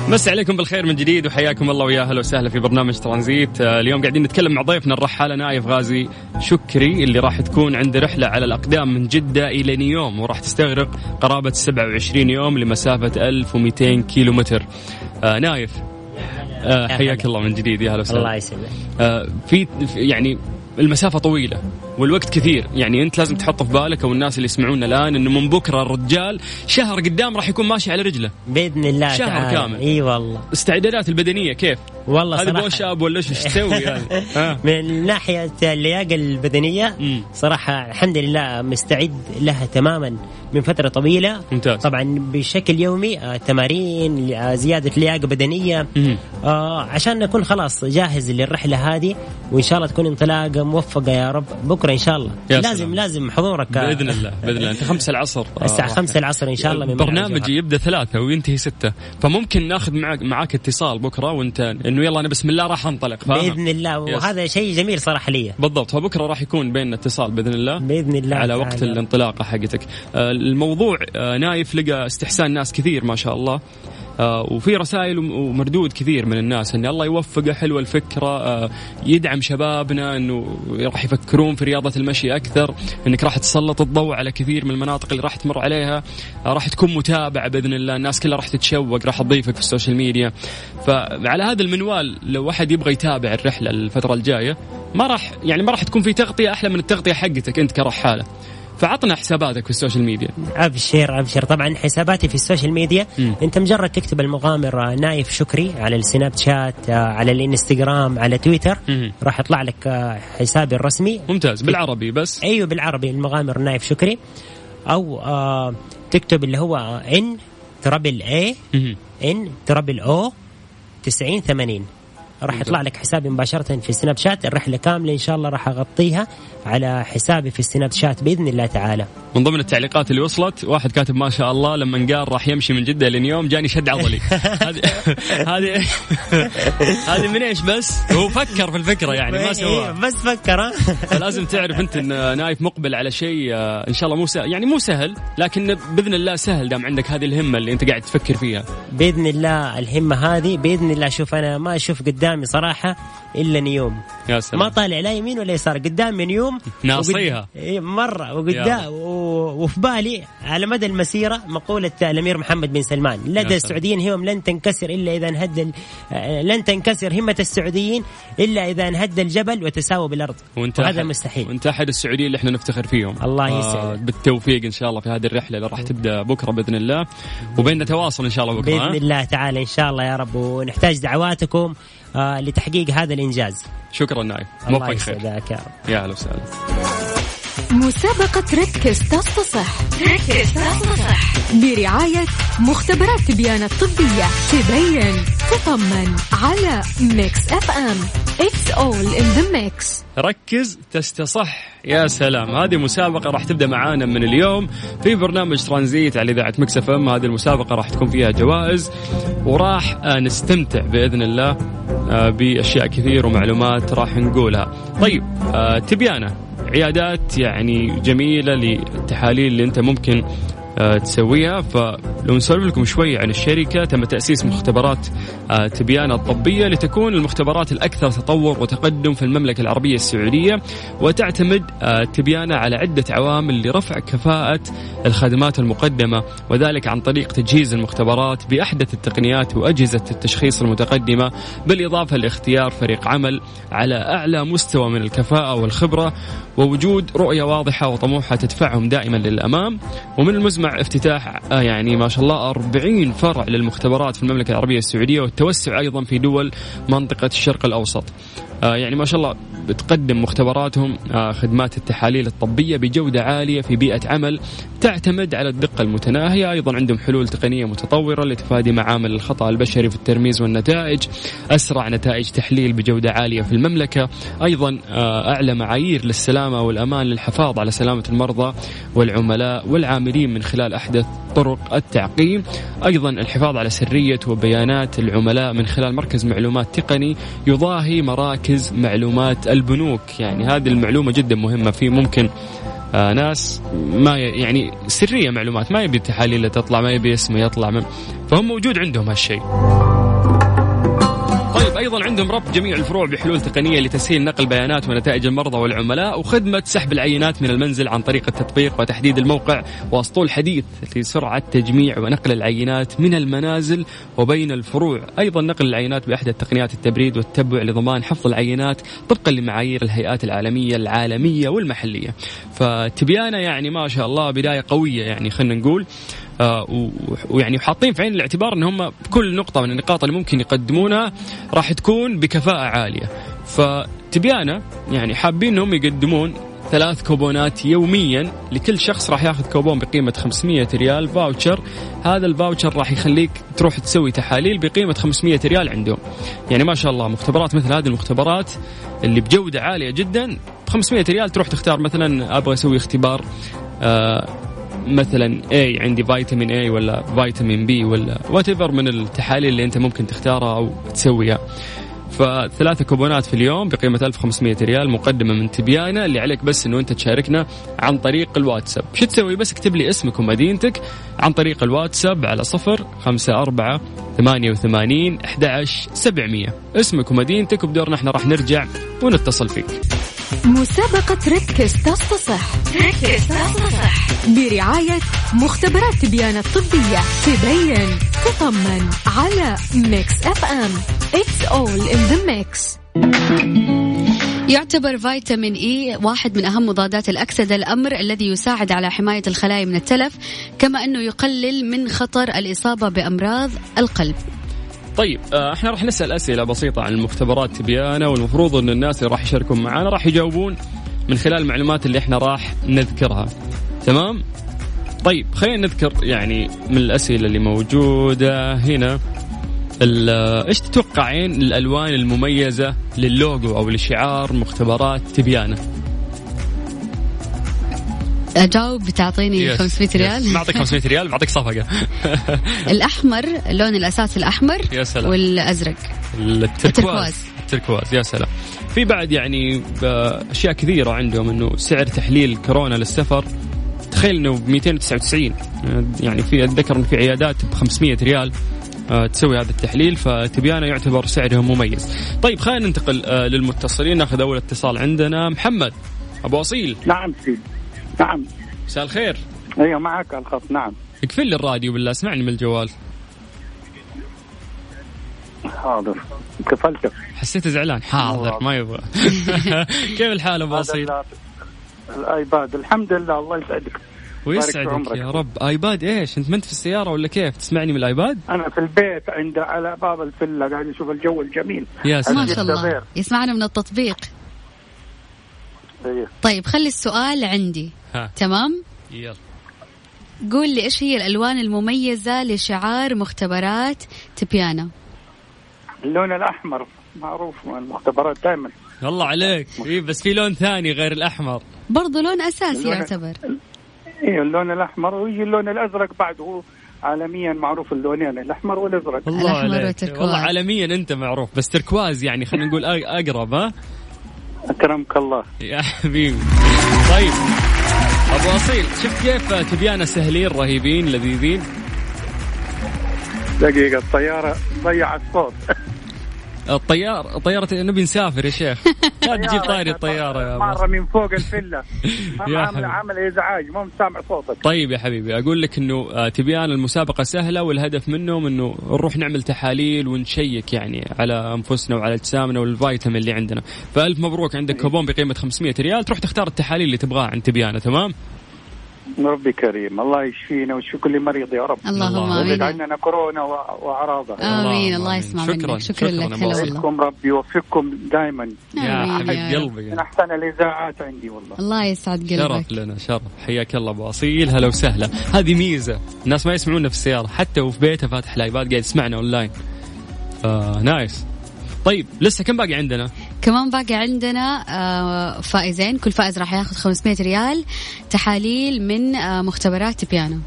مسي عليكم بالخير من جديد وحياكم الله ويا أهلا وسهلا في برنامج ترانزيت. آه، اليوم قاعدين نتكلم مع ضيفنا الرحاله نايف غازي شكري اللي راح تكون عنده رحلة على الأقدام من جدة إلى نيوم وراح تستغرق قرابة 27 يوم لمسافة 1200 كيلو متر آه نايف آه حياك الله من جديد يا أهلا وسهلا. الله يسلمك. آه، في- يعني المسافة طويلة. والوقت كثير يعني انت لازم تحط في بالك أو الناس اللي يسمعونا الآن إنه من بكرة الرجال شهر قدام راح يكون ماشي على رجله بإذن الله شهر تعالى. كامل. إي والله استعدادات البدنية كيف؟ والله هذا صراحة بو شاب ولا إيش تسوي يعني؟ من ناحية اللياقة البدنية مم. صراحة الحمد لله مستعد لها تماما من فترة طويلة ممتاز. طبعا بشكل يومي آه، تمارين آه، زيادة لياقة بدنية مم. آه عشان نكون خلاص جاهز للرحلة هذه وإن شاء الله تكون انطلاقة موفقة يا رب بكرة إن شاء الله. يا لازم سلام. لازم حضورك. آه، بإذن الله بإذن الله. انت خمسة العصر آه، الساعة راح- خمسة العصر إن شاء الله من برنامج الجوهر. يبدأ ثلاثة وينتهي ستة. فممكن ناخذ معك معاك اتصال بكرة وأنت إنه يلا أنا بسم الله راح أنطلق؟ بإذن الله. وهذا شيء جميل صراحة لي. بالضبط. فبكرة راح يكون بيننا اتصال بإذن الله. بإذن الله على وقت. الانطلاقة حقتك. آه، الموضوع آه، نايف لقى استحسان ناس كثير ما شاء الله. آه، وفي رسائل وم- ومردود كثير من الناس إن الله يوفقه حلوة الفكرة آه، يدعم شبابنا إنه راح يفكرون في رياضة المشي أكثر إنك راح تسلط الضوء على كثير من المناطق اللي راح تمر عليها آه، راح تكون متابع بإذن الله الناس كلها راح تتشوق راح تضيفك في السوشيال ميديا. فعلى هذا المنوال لو أحد يبغى يتابع الرحلة الفترة الجاية ما راح يعني ما راح تكون في تغطية أحلى من التغطية حقتك أنت كرحالة. فعطنا حساباتك في السوشيال ميديا. أبشر أبشر. طبعا حساباتي في السوشيال ميديا مم. أنت مجرد تكتب المغامر آه، نايف شكري على السناب شات آه، على الإنستغرام على تويتر. راح يطلع لك آه، حسابي الرسمي. ممتاز. بالعربي بس. أيوه بالعربي. المغامر نايف شكري. أو آه تكتب اللي هو N travel اي. N travel أو 90 80 راح يطلع لك حسابي مباشرة في سناب شات. الرحلة كاملة إن شاء الله راح أغطيها على حسابي في سناب شات بإذن الله تعالى. من ضمن التعليقات اللي وصلت واحد كاتب ما شاء الله لما قال راح يمشي من جدة لنيوم جاني شد عضلي. هذه هذه هذه من إيش بس؟ هو فكر في الفكرة يعني ما سوى إيه، بس فكر؟ فلازم تعرف أنت إن نايف مقبل على شيء آه، إن شاء الله مو سهل يعني مو سهل لكن بإذن الله سهل دام عندك هذه الهمة اللي أنت قاعد تفكر فيها. بإذن الله الهمة هذه بإذن الله. شوف أنا ما أشوف قدامي صراحة إلا نيوم يا سلام ما طالع لا يمين ولا يسار قدامي نيوم ناصيها. وقد- إيه مرة وقدام. و- وفي بالي على مدى المسيرة مقولة الأمير محمد بن سلمان لدى. السعوديين همم لن تنكسر إلا إذا انهد ال- آه، لن تنكسر همة السعوديين إلا إذا انهد الجبل وتساوى بالأرض وانت وهذا أحد- مستحيل وانت احد السعوديين اللي إحنا نفتخر فيهم الله آه، يسعدك. بالتوفيق إن شاء الله في هذه الرحلة اللي راح تبدأ بكرة بإذن الله وبيننا تواصل إن شاء الله بكرة بإذن ها؟ الله تعالى إن شاء الله يا رب ونحتاج دعواتكم آه، لتحقيق هذا الإنجاز. شكرا نايف. موفق خير. يا أهلا وسهلا. مسابقة ركز تصفح ركز تصفح برعاية مختبرات تبيان الطبية. تبين تطمن على Mix FM It's all in the mix. ركز تصح. يا سلام. هذه مسابقة راح تبدأ معانا من اليوم. في برنامج ترانزيت على إذاعة Mix FM هذه المسابقة راح تكون فيها جوائز. وراح آه، نستمتع بإذن الله آه، بأشياء كثير ومعلومات راح نقولها. طيب آه، تبيان عيادات يعني جميلة للتحاليل اللي أنت ممكن تسويها. فلو نسولف لكم شوي عن الشركة. تم تأسيس مختبرات آه، تبيانة الطبية لتكون المختبرات الأكثر تطور وتقدم في المملكة العربية السعودية. وتعتمد آه، تبيانة على عدة عوامل لرفع كفاءة الخدمات المقدمة وذلك عن طريق تجهيز المختبرات بأحدث التقنيات وأجهزة التشخيص المتقدمة بالإضافة لاختيار فريق عمل على أعلى مستوى من الكفاءة والخبرة ووجود رؤية واضحة وطموحة تدفعهم دائما للأمام. ومن المزمع افتتاح آه، يعني ما شاء الله 40 فرع للمختبرات في المملكة العربية السعودية والتوسع أيضا في دول منطقة الشرق الأوسط. يعني ما شاء الله بتقدم مختبراتهم آه، خدمات التحاليل الطبية بجودة عالية في بيئة عمل تعتمد على الدقة المتناهية. أيضا عندهم حلول تقنية متطورة لتفادي معامل الخطأ البشري في الترميز والنتائج أسرع نتائج تحليل بجودة عالية في المملكة. أيضا آه، أعلى معايير للسلامة والأمان للحفاظ على سلامة المرضى والعملاء والعاملين من خلال أحدث طرق التعقيم. أيضا الحفاظ على سرية وبيانات العملاء من خلال مركز معلومات تقني يضاهي مراكز معلومات البنوك. يعني هذه المعلومة جدا مهمة في ممكن آه ناس ما يعني سرية معلومات ما يبي التحاليل تطلع ما يبي اسمه يطلع فهم موجود عندهم هالشيء. طيب أيضا عندهم ربط جميع الفروع بحلول تقنية لتسهيل نقل بيانات ونتائج المرضى والعملاء وخدمة سحب العينات من المنزل عن طريق التطبيق وتحديد الموقع وأسطول حديث لسرعة تجميع ونقل العينات من المنازل وبين الفروع. أيضا نقل العينات باحدث تقنيات التبريد والتتبع لضمان حفظ العينات طبقا لمعايير الهيئات العالمية العالمية والمحلية. فتبيانه يعني ما شاء الله بداية قوية يعني خلينا نقول. ويعني حاطين في عين الاعتبار إن هم كل نقطة من النقاط اللي ممكن يقدمونها راح تكون بكفاءة عالية. فتبيانه يعني حابين إنهم يقدمون ثلاث كوبونات يوميا لكل شخص راح ياخذ كوبون بقيمة 500 ريال voucher هذا ال voucher راح يخليك تروح تسوي تحاليل بقيمة 500 ريال عندهم. يعني ما شاء الله مختبرات مثل هذه المختبرات اللي بجودة عالية جدا ب 500 ريال تروح تختار مثلا أبغى أسوي اختبار آه مثلا A عندي فيتامين A ولا فيتامين B ولا وات من التحاليل اللي أنت ممكن تختارها أو تسويها. فثلاثة كوبونات في اليوم بقيمة 1500 ريال مقدمة من تبيانة اللي عليك بس إنه أنت تشاركنا عن طريق الواتساب. شو تسوي؟ بس اكتب لي اسمك ومدينتك عن طريق الواتساب على صفر خمسة أربعة ثمانية وثمانين أحد سبعمية. اسمك ومدينتك وبدورنا إحنا راح نرجع ونتصل فيك. مسابقة ركز تصح ركز تصح برعاية مختبرات تبيان الطبية. تبين تطمن على Mix FM It's all in the mix. يعتبر فيتامين E واحد من أهم مضادات الأكسدة الأمر الذي يساعد على حماية الخلايا من التلف كما أنه يقلل من خطر الإصابة بأمراض القلب. طيب آه، إحنا راح نسأل أسئلة بسيطة عن المختبرات تبيانه والمفروض إن الناس اللي راح يشاركون معنا راح يجاوبون من خلال المعلومات اللي إحنا راح نذكرها. تمام؟ طيب خلينا نذكر يعني من الأسئلة اللي موجودة هنا. إيش تتوقعين الألوان المميزة للوجو أو لشعار مختبرات تبيانه؟ أجاوب بتعطيني 500 ريال؟ بعطيك 500 ريال بعطيك صفقة. الأحمر اللون الاساسي الأحمر يا سلام. والأزرق. التركواز. التركواز. يا سلام. في بعد يعني أشياء كثيرة عندهم إنه سعر تحليل كورونا للسفر. تخيل إنه ب 299 يعني في أتذكر إن في عيادات ب 500 ريال آه، تسوي هذا التحليل. فتبيانه يعتبر سعرهم مميز. طيب خلينا ننتقل آه، للمتصلين. ناخذ أول اتصال عندنا. محمد أبو أصيل. نعم سيدي. نعم. مساء الخير. أيوه معك الخط نعم. اقفل لي الراديو بالله اسمعني من الجوال. حاضر. قفلته حسيت زعلان. حاضر ما يبغى. كيف الحال أبو أصيل؟ الآيباد. الحمد لله الله يسعدك. ويسعدك يا رب. آيباد إيش؟ أنت ما أنت في السيارة ولا كيف؟ تسمعني من الآيباد؟ أنا في البيت عند على باب الفيلا قاعد أشوف الجو الجميل. يا سلام. ما شاء الله. يسمعنا من التطبيق. إيه. طيب خلي السؤال عندي. ها. تمام؟ يلا. قول لي إيش هي الألوان المميزة لشعار مختبرات تبيانا اللون الأحمر معروف المختبرات دائما الله عليك. إيه بس في لون ثاني غير الأحمر. برضه لون أساسي يعتبر. أيوه اللون الأحمر ويجي اللون الأزرق بعده عالميا معروف اللونين الأحمر والأزرق. الله عليك. والله عالميا أنت معروف بس تركواز يعني خلينا نقول أقرب ها؟ أكرمك الله. يا حبيبي. طيب. أبو أصيل شفت كيف تبيانا سهلين رهيبين لذيذين. دقيقة الطيارة ضيع الصوت الطيار طيارة نبي نسافر يا شيخ. لا تجيب طاري الطيارة يا مرة من فوق الفلة. عامل عامل إزعاج مو سامع صوتك. طيب يا حبيبي أقول لك إنه آه، تبيان المسابقة سهلة والهدف منهم إنه نروح نعمل تحاليل ونشيك يعني على أنفسنا وعلى أجسامنا والفيتامين اللي عندنا. فألف مبروك عندك. كوبون بقيمة 500 ريال. تروح تختار التحاليل اللي تبغاها عند تبيانة تمام؟ ربي كريم. الله يشفينا ويشفي كل مريض يا رب. اللهم آمين. عننا كورونا واعراضها آمين. الله يسمع شكرا منك. شكرا, شكرا لك. هلا والله. ربي يوفقكم دائما يا حبيب قلبي. من أحسن الإذاعات عندي والله. الله يسعد قلبك. شرف لنا شرف. حياك الله أبو اصيل هلا وسهلا. هذه ميزة. الناس ما يسمعونا في السيارة. حتى وفي بيته فاتح الآيباد قاعد يسمعنا أونلاين. آه nice. طيب لسه كم باقي عندنا؟ كمان باقي عندنا آه، فائزين. كل فائز راح ياخذ 500 ريال تحاليل من آه، مختبرات تبيان.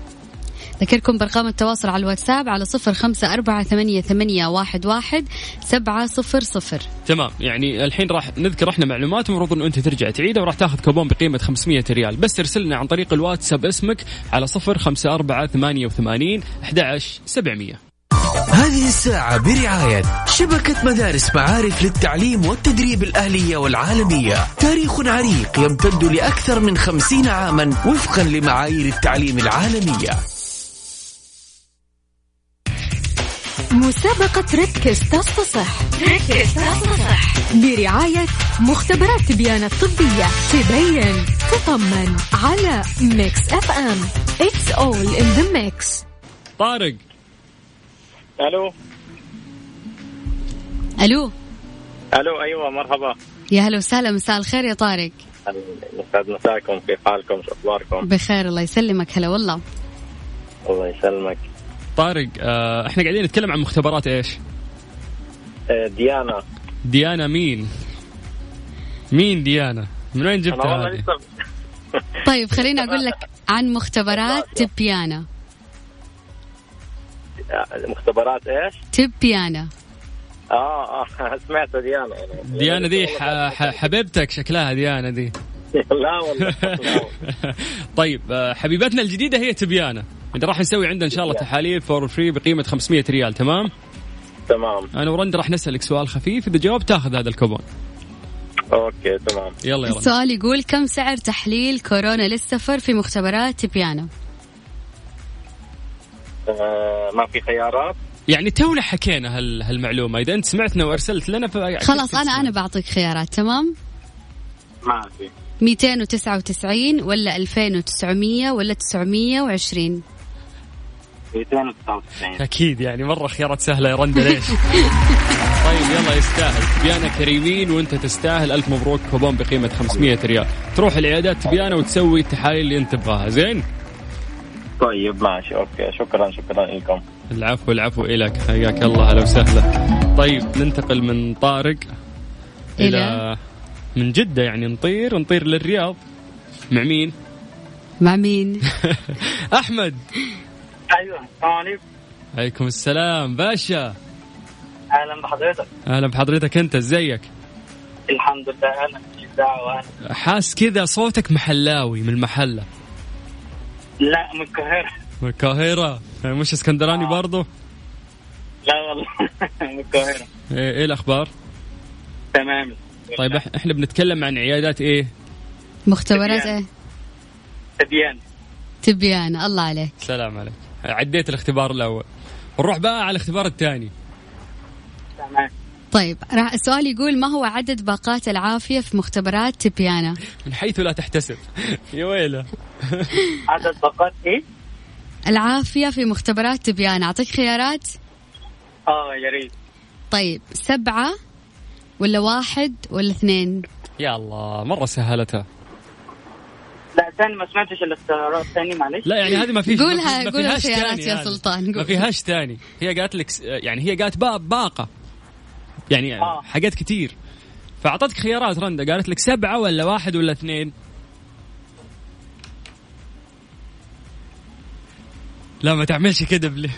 ذكركم بأرقام التواصل على الواتساب على صفر خمسة أربعة ثمانية, ثمانية واحد, واحد سبعة صفر صفر. تمام يعني الحين راح نذكر إحنا معلومات المفروض إنه أنت ترجع تعيدها وراح تاخذ كوبون بقيمة 500 ريال. بس ارسلنا عن طريق الواتساب اسمك على صفر خمسة أربعة ثمانية وثمانين أحد سبعمية. هذه الساعة برعاية شبكة مدارس معارف للتعليم والتدريب الأهلية والعالمية. تاريخ عريق يمتد لأكثر من خمسين عاما وفقا لمعايير التعليم العالمية. مسابقة ركز تصح ركز تصح برعاية مختبرات تبيان الطبية. تبين تطمن على Mix FM It's all in the mix. طارق ألو. ألو. ألو أيوه مرحبا. يا هلا وسهلا مساء الخير يا طارق. يسعد مساكم كيف حالكم؟ شو أخباركم؟ بخير الله يسلمك. هلا والله. الله يسلمك. طارق آه إحنا قاعدين نتكلم عن مختبرات إيش؟ آه ديانا. ديانا مين؟ مين ديانا؟ من وين جبتها هذه؟ طيب خليني أقول لك عن مختبرات تبيانا مختبرات إيش؟ تبيانا آه آه سمعت ديانا ديانا دي حبيبتك شكلها ديانا دي. لا والله طيب آه، حبيبتنا الجديدة هي تبيانا اللي راح نسوي عندنا إن شاء الله تحاليل for free بقيمة 500 ريال تمام؟ تمام. أنا ورند راح نسألك سؤال خفيف إذا جاوبت تاخذ هذا الكوبون. أوكي تمام. يلا يلا السؤال يقول كم سعر تحليل كورونا للسفر في مختبرات تبيانا؟ آه، ما في خيارات. يعني تونا حكينا هال هالمعلومة. إذا أنت سمعتنا وارسلت لنا خلاص أنا أنا بعطيك خيارات تمام؟ ما في 299 ولا 2900 ولا 920 299 أكيد يعني مرة خيارات سهلة يا رندا ليش؟ طيب يلا يستاهل. تبيانا كريمين وأنت تستاهل. ألف مبروك. كوبون بقيمة 500 ريال. تروح العيادات تبيانا وتسوي التحاليل اللي أنت تبغاها. زين؟ طيب ماشي okay. شكرا شكرا لكم. العفو العفو إلك حياك الله أهلا وسهلا. طيب ننتقل من طارق إلى؟ من جدة يعني نطير ونطير للرياض. مع مين؟ مع مين؟ أحمد. أيوه السلام عليكم. عليكم السلام. باشا. أهلا بحضرتك. أهلا بحضرتك أنت إزيك؟ الحمد لله أهلا واهلا حاس كذا صوتك محلاوي من المحلة. لا من القاهرة. من القاهرة. مش اسكندراني برضو؟ لا والله من القاهرة. إيه إيه الأخبار؟ تمام. طيب إحنا بنتكلم عن عيادات إيه؟ مختبرات تبيان. إيه؟ تبيان. تبيان. الله عليك. سلام عليك. عديت الاختبار الأول. نروح بقى على الاختبار الثاني. تمام. طيب راح السؤال يقول ما هو عدد باقات العافية في مختبرات تبيانا؟ من حيث لا تحتسب. يا ويله. عدد باقات إيه؟ العافية في مختبرات تبيانا. أعطيك خيارات؟ آه يا ريت. طيب سبعة ولا واحد ولا اثنين؟ يا الله مرة سهلتها. لا ثاني ما سمعتش الاختيارات. ثاني معلش. لا يعني هذه ما فيش قولها- قولها تاني يا. سلطان، ما. فيهاش تاني هي قالت لك يعني هي قالت با باقة. يعني آه. حاجات كتير. فأعطتك خيارات رندا. قالت لك سبعة ولا واحد ولا اثنين؟ لا ما تعملش كده plea...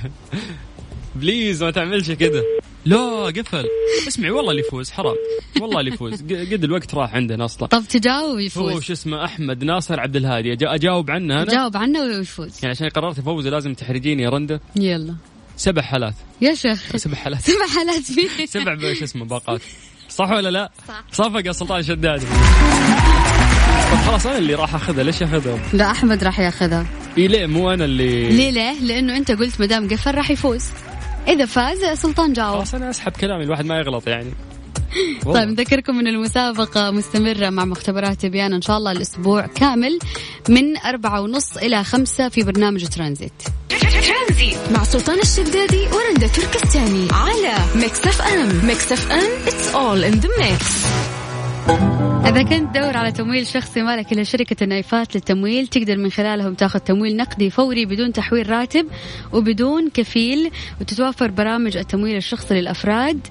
please ما تعملش كده. لا قفل. اسمعي والله اللي يفوز حرام. والله اللي يفوز. قد الوقت راح عندنا أصلا. طب تجاوب هو يفوز شو اسمه؟ أحمد ناصر عبد الهادي. أجاوب عنه أنا؟ جاوب عنه ويفوز. يعني عشان قررت افوز لازم تحرجيني يا رندا. يلا. سبع حالات. يا شيخ. سبع حالات. سبع حالات فيه. سبع شو اسمه باقات. صح ولا لا؟ صح. صفقة سلطان شدادي طب خلاص أنا اللي راح أخذها. ليش أخذها؟ لا أحمد راح ياخذها. إي ليه؟ مو أنا اللي ليه ليه؟ لأنه أنت قلت مدام قفل راح يفوز. إذا فاز سلطان جاوب. خلاص أنا أسحب كلامي الواحد ما يغلط يعني. طيب. نذكركم إن المسابقة مستمرة مع مختبرات تبيان إن شاء الله الأسبوع كامل من أربعة ونص إلى خمسة في برنامج ترانزيت. ترانزيت مع سلطان الشدادي ورندا تركستاني على Mix FM Mix FM it's all in the mix. إذا كنت تدور على تمويل شخصي مالك إلى شركة النايفات للتمويل تقدر من خلالهم تاخذ تمويل نقدي فوري بدون تحويل راتب وبدون كفيل وتتوفر برامج التمويل الشخصي للأفراد.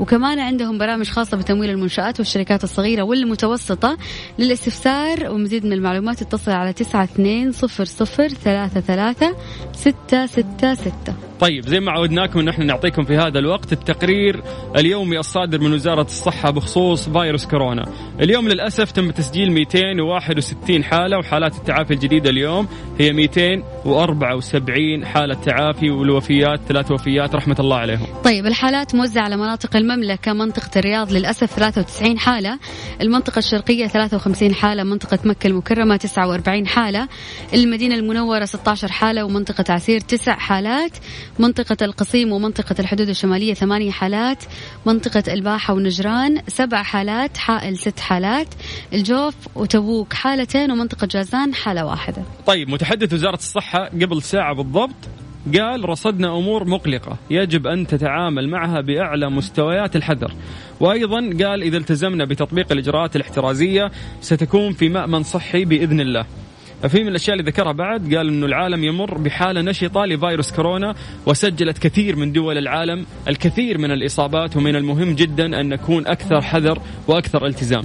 وكمان عندهم برامج خاصة بتمويل المنشآت والشركات الصغيرة والمتوسطة للاستفسار. ومزيد من المعلومات اتصل على تسعة اثنين صفر صفر ثلاثة ثلاثة ستة ستة ستة. طيب زي ما عودناكم ان إحنا نعطيكم في هذا الوقت التقرير اليومي الصادر من وزارة الصحة بخصوص فيروس كورونا. اليوم للأسف تم تسجيل 261 حالة وحالات التعافي الجديدة اليوم هي 274 حالة تعافي والوفيات ثلاث وفيات رحمة الله عليهم. طيب الحالات موزعة على مناطق المملكة منطقة الرياض للأسف 93 حالة المنطقة الشرقية 53 حالة منطقة مكة المكرمة 49 حالة المدينة المنورة 16 حالة ومنطقة عسير 9 حالات منطقة القصيم ومنطقة الحدود الشمالية 8 حالات منطقة الباحة ونجران 7 حالات حائل 6 حالات الجوف وتبوك حالتين ومنطقة جازان حالة واحدة. طيب متحدث وزارة الصحة قبل ساعة بالضبط قال رصدنا أمور مقلقة يجب أن تتعامل معها بأعلى مستويات الحذر. وأيضا قال إذا التزمنا بتطبيق الإجراءات الاحترازية ستكون في مأمن صحي بإذن الله. في من الأشياء اللي ذكرها بعد قال إنه العالم يمر بحالة نشطة لفيروس كورونا وسجلت كثير من دول العالم الكثير من الإصابات ومن المهم جدا أن نكون أكثر حذر وأكثر التزام.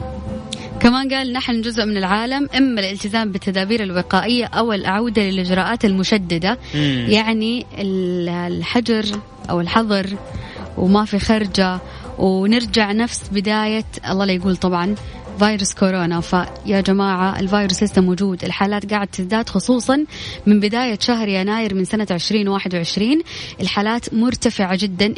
كمان قال نحن جزء من العالم إما الالتزام بالتدابير الوقائية أو العودة للإجراءات المشددة مم. يعني ال- الحجر أو الحظر وما في خرجة ونرجع نفس بداية الله لا يقول طبعا فيروس كورونا. فيا جماعة الفيروس لسه موجود. الحالات قاعد تزداد خصوصا من بداية شهر يناير من سنة 2021 الحالات مرتفعة جدا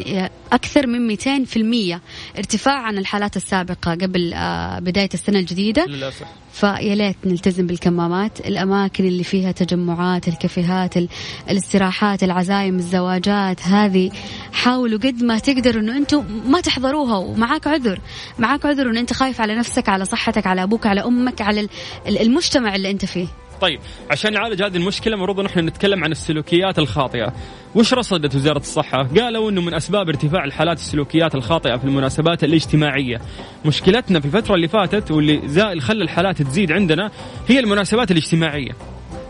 أكثر من 200% ارتفاع عن الحالات السابقة قبل آه، بداية السنة الجديدة. للأسف. فيا ليت نلتزم بالكمامات الأماكن اللي فيها تجمعات الكافيهات ال- الاستراحات العزايم الزواجات هذه حاولوا قد ما تقدروا إنه أنتم ما تحضروها ومعاك عذر معاك عذر انه أنت خايف على نفسك على صحتك على أبوك على أمك على ال- ال- المجتمع اللي أنت فيه. طيب عشان نعالج هذه المشكلة المفروض نحن نتكلم عن السلوكيات الخاطئة. وش رصدت وزارة الصحة؟ قالوا إنه من أسباب ارتفاع الحالات السلوكيات الخاطئة في المناسبات الاجتماعية. مشكلتنا في الفترة اللي فاتت واللي زائل خلى الحالات تزيد عندنا هي المناسبات الاجتماعية.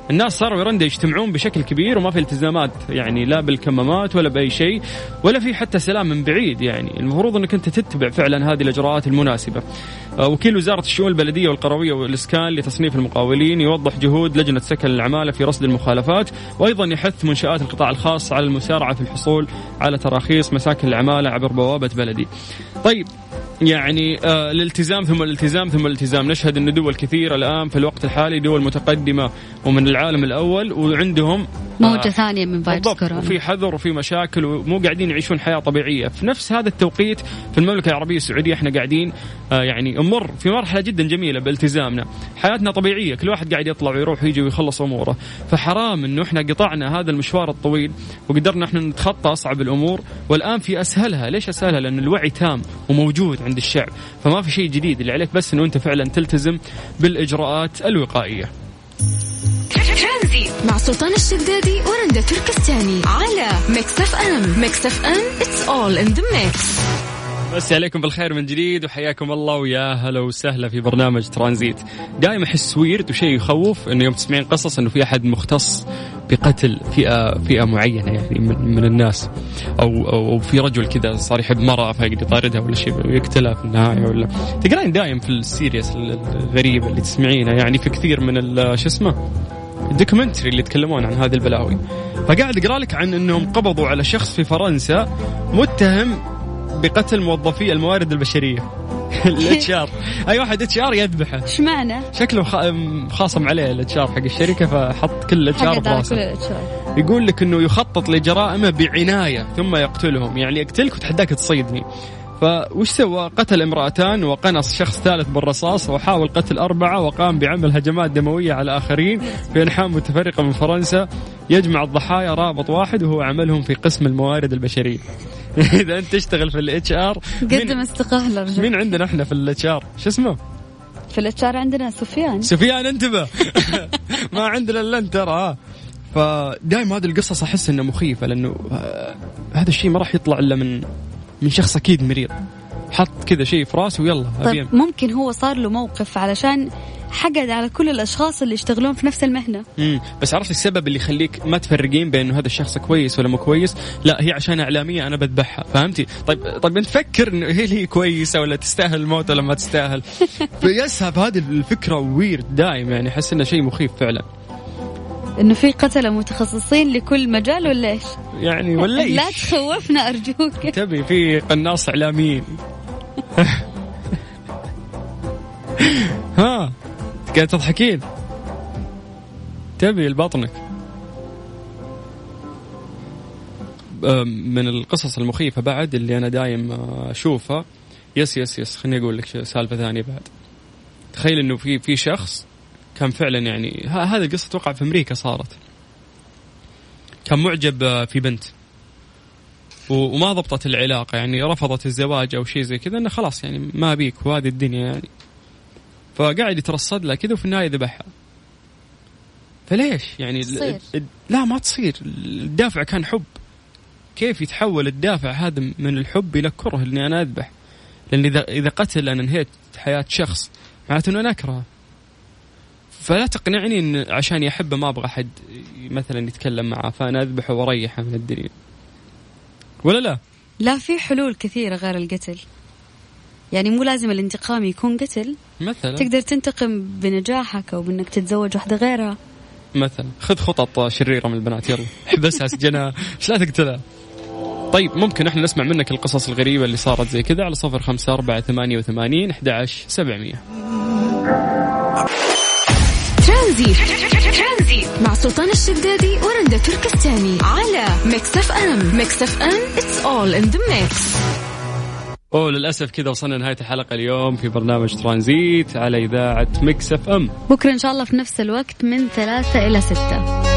الناس صاروا يرندوا يجتمعون بشكل كبير وما في التزامات يعني لا بالكمامات ولا بأي شيء ولا في حتى سلام من بعيد يعني المفروض إنك أنت تتبع فعلا هذه الإجراءات المناسبة وكيل وزارة الشؤون البلدية والقروية والإسكان لتصنيف المقاولين يوضح جهود لجنة سكن العمالة في رصد المخالفات وأيضا يحث منشآت القطاع الخاص على المسارعة في الحصول على تراخيص مساكن العمالة عبر بوابة بلدي. طيب يعني آه الالتزام ثم الالتزام ثم الالتزام نشهد أن دول كثيرة الآن في الوقت الحالي دول متقدمة ومن العالم الأول وعندهم آه ثانية من فيروس كورونا. وفي حذر وفي مشاكل ومو قاعدين يعيشون حياة طبيعية. في نفس هذا التوقيت في المملكة العربية السعودية إحنا قاعدين آه يعني نمر في مرحلة جدا جميلة بالتزامنا. حياتنا طبيعية كل واحد قاعد يطلع ويروح ويجي ويخلص أموره. فحرام إنه إحنا قطعنا هذا المشوار الطويل وقدرنا إحنا نتخطى أصعب الأمور. والآن في أسهلها. ليش أسهلها؟ لأن الوعي تام وموجود عند الشعب. فما في شيء جديد اللي عليك بس إنه أنت فعلا تلتزم بالإجراءات الوقائية. مع سلطان الشدادي ورندا تركستاني على Mix FM Mix FM it's all in the mix مسي عليكم بالخير من جديد وحياكم الله ويا هلا وسهلا في برنامج ترانزيت. دائما أحس weird وشيء يخوف إنه يوم تسمعين قصص إنه في أحد مختص بقتل فئه فئة معينة يعني من, من الناس. أو أو في رجل كذا صار يحب مره فيقدر يطاردها ولا شيء ويقتلها في النهاية ولا. تقرين دايم في ال series الغريبه اللي تسمعينها يعني في كثير من شو اسمه؟ ال documentary اللي يتكلمون عن هذه البلاوي. فقاعد أقرأ لك عن إنهم قبضوا على شخص في فرنسا متهم بقتل موظفي الموارد البشرية. الاتش ار أي واحد اتش ار يذبحه. إيش معنى؟ شكله خاصم عليه ال HR حق الشركة فحط كل ال HR براسه. يقول لك إنه يخطط لجرائمه بعناية ثم يقتلهم. يعني يقتلك وتحداك تصيدني. فوش سوى؟ قتل امرأتان وقنص شخص ثالث بالرصاص وحاول قتل أربعة وقام بعمل هجمات دموية على آخرين في أنحاء متفرقة من فرنسا يجمع الضحايا رابط واحد وهو عملهم في قسم الموارد البشرية إذا أنت تشتغل في ال HR قدم استقالة مين عندنا إحنا في الاتش ار؟ شو اسمه؟ في ال HR عندنا سفيان سفيان انتبه ما عندنا إلا أنت ترى فدائما هذه القصص أحس انها مخيفة لأنه آه، هذا الشيء ما راح يطلع إلا من من شخص أكيد مريض. حط كذا شيء في رأسه ويلا طيب ممكن هو صار له موقف علشان حقد على كل الأشخاص اللي يشتغلون في نفس المهنة. امم بس عرفت السبب اللي يخليك ما تفرقين بين إنه هذا الشخص كويس ولا مو كويس؟ لا هي عشان إعلامية أنا بذبحها فهمتي؟ طيب طيب انت فكر إنه هي هي كويسة ولا تستاهل الموت ولا ما تستاهل. فيسهب هذه الفكرة ويرد دائم يعني أحس إنه شيء مخيف فعلا. إنه في قتلة متخصصين لكل مجال ولا إيش؟ يعني ولا إيش؟ لا تخوفنا أرجوك. تبي في قناص إعلاميين. ها قاعد تضحكين. تبي لبطنك من القصص المخيفة بعد اللي أنا دايم أشوفها yes yes yes خليني أقول لك سالفة ثانية بعد. تخيل إنه في في شخص كان فعلا يعني هذه القصة توقع في أمريكا صارت. كان معجب في بنت. وما ضبطت العلاقة يعني رفضت الزواج أو شيء زي كذا إنه خلاص يعني ما بيك وهذه الدنيا يعني. فقاعد يترصد لها كذا وفي النهاية ذبحها. فليش؟ يعني تصير. لا ما تصير. الدافع كان حب. كيف يتحول الدافع هذا من الحب إلى كره إني أنا أذبح؟ لأن إذا إذا قتل أنا انهيت حياة شخص معناته إنه أنا أكرهه. فلا تقنعني إن عشان يحبه ما أبغى حد مثلا يتكلم معه فأنا اذبحه وأريحه من الدنيا. ولا لا؟ لا في حلول كثيرة غير القتل. يعني مو لازم الانتقام يكون قتل. مثلا. تقدر تنتقم بنجاحك أو بإنك تتزوج واحدة غيرها. مثلا. خذ خطط شريرة من البنات يلا. احبسها سجنها إيش لا تقتلها. طيب ممكن إحنا نسمع منك القصص الغريبة اللي صارت زي كذا على صفر خمسة أربعة ثمانية وثمانين أحد عشر سبعمية. ترانزيت. مع سلطان الشدادي ورندا تركستاني على Mix FM. Mix FM it's all in the mix اوه للأسف كذا وصلنا لنهاية الحلقة اليوم في برنامج ترانزيت على إذاعة Mix FM. بكرة إن شاء الله في نفس الوقت من ثلاثة إلى ستة.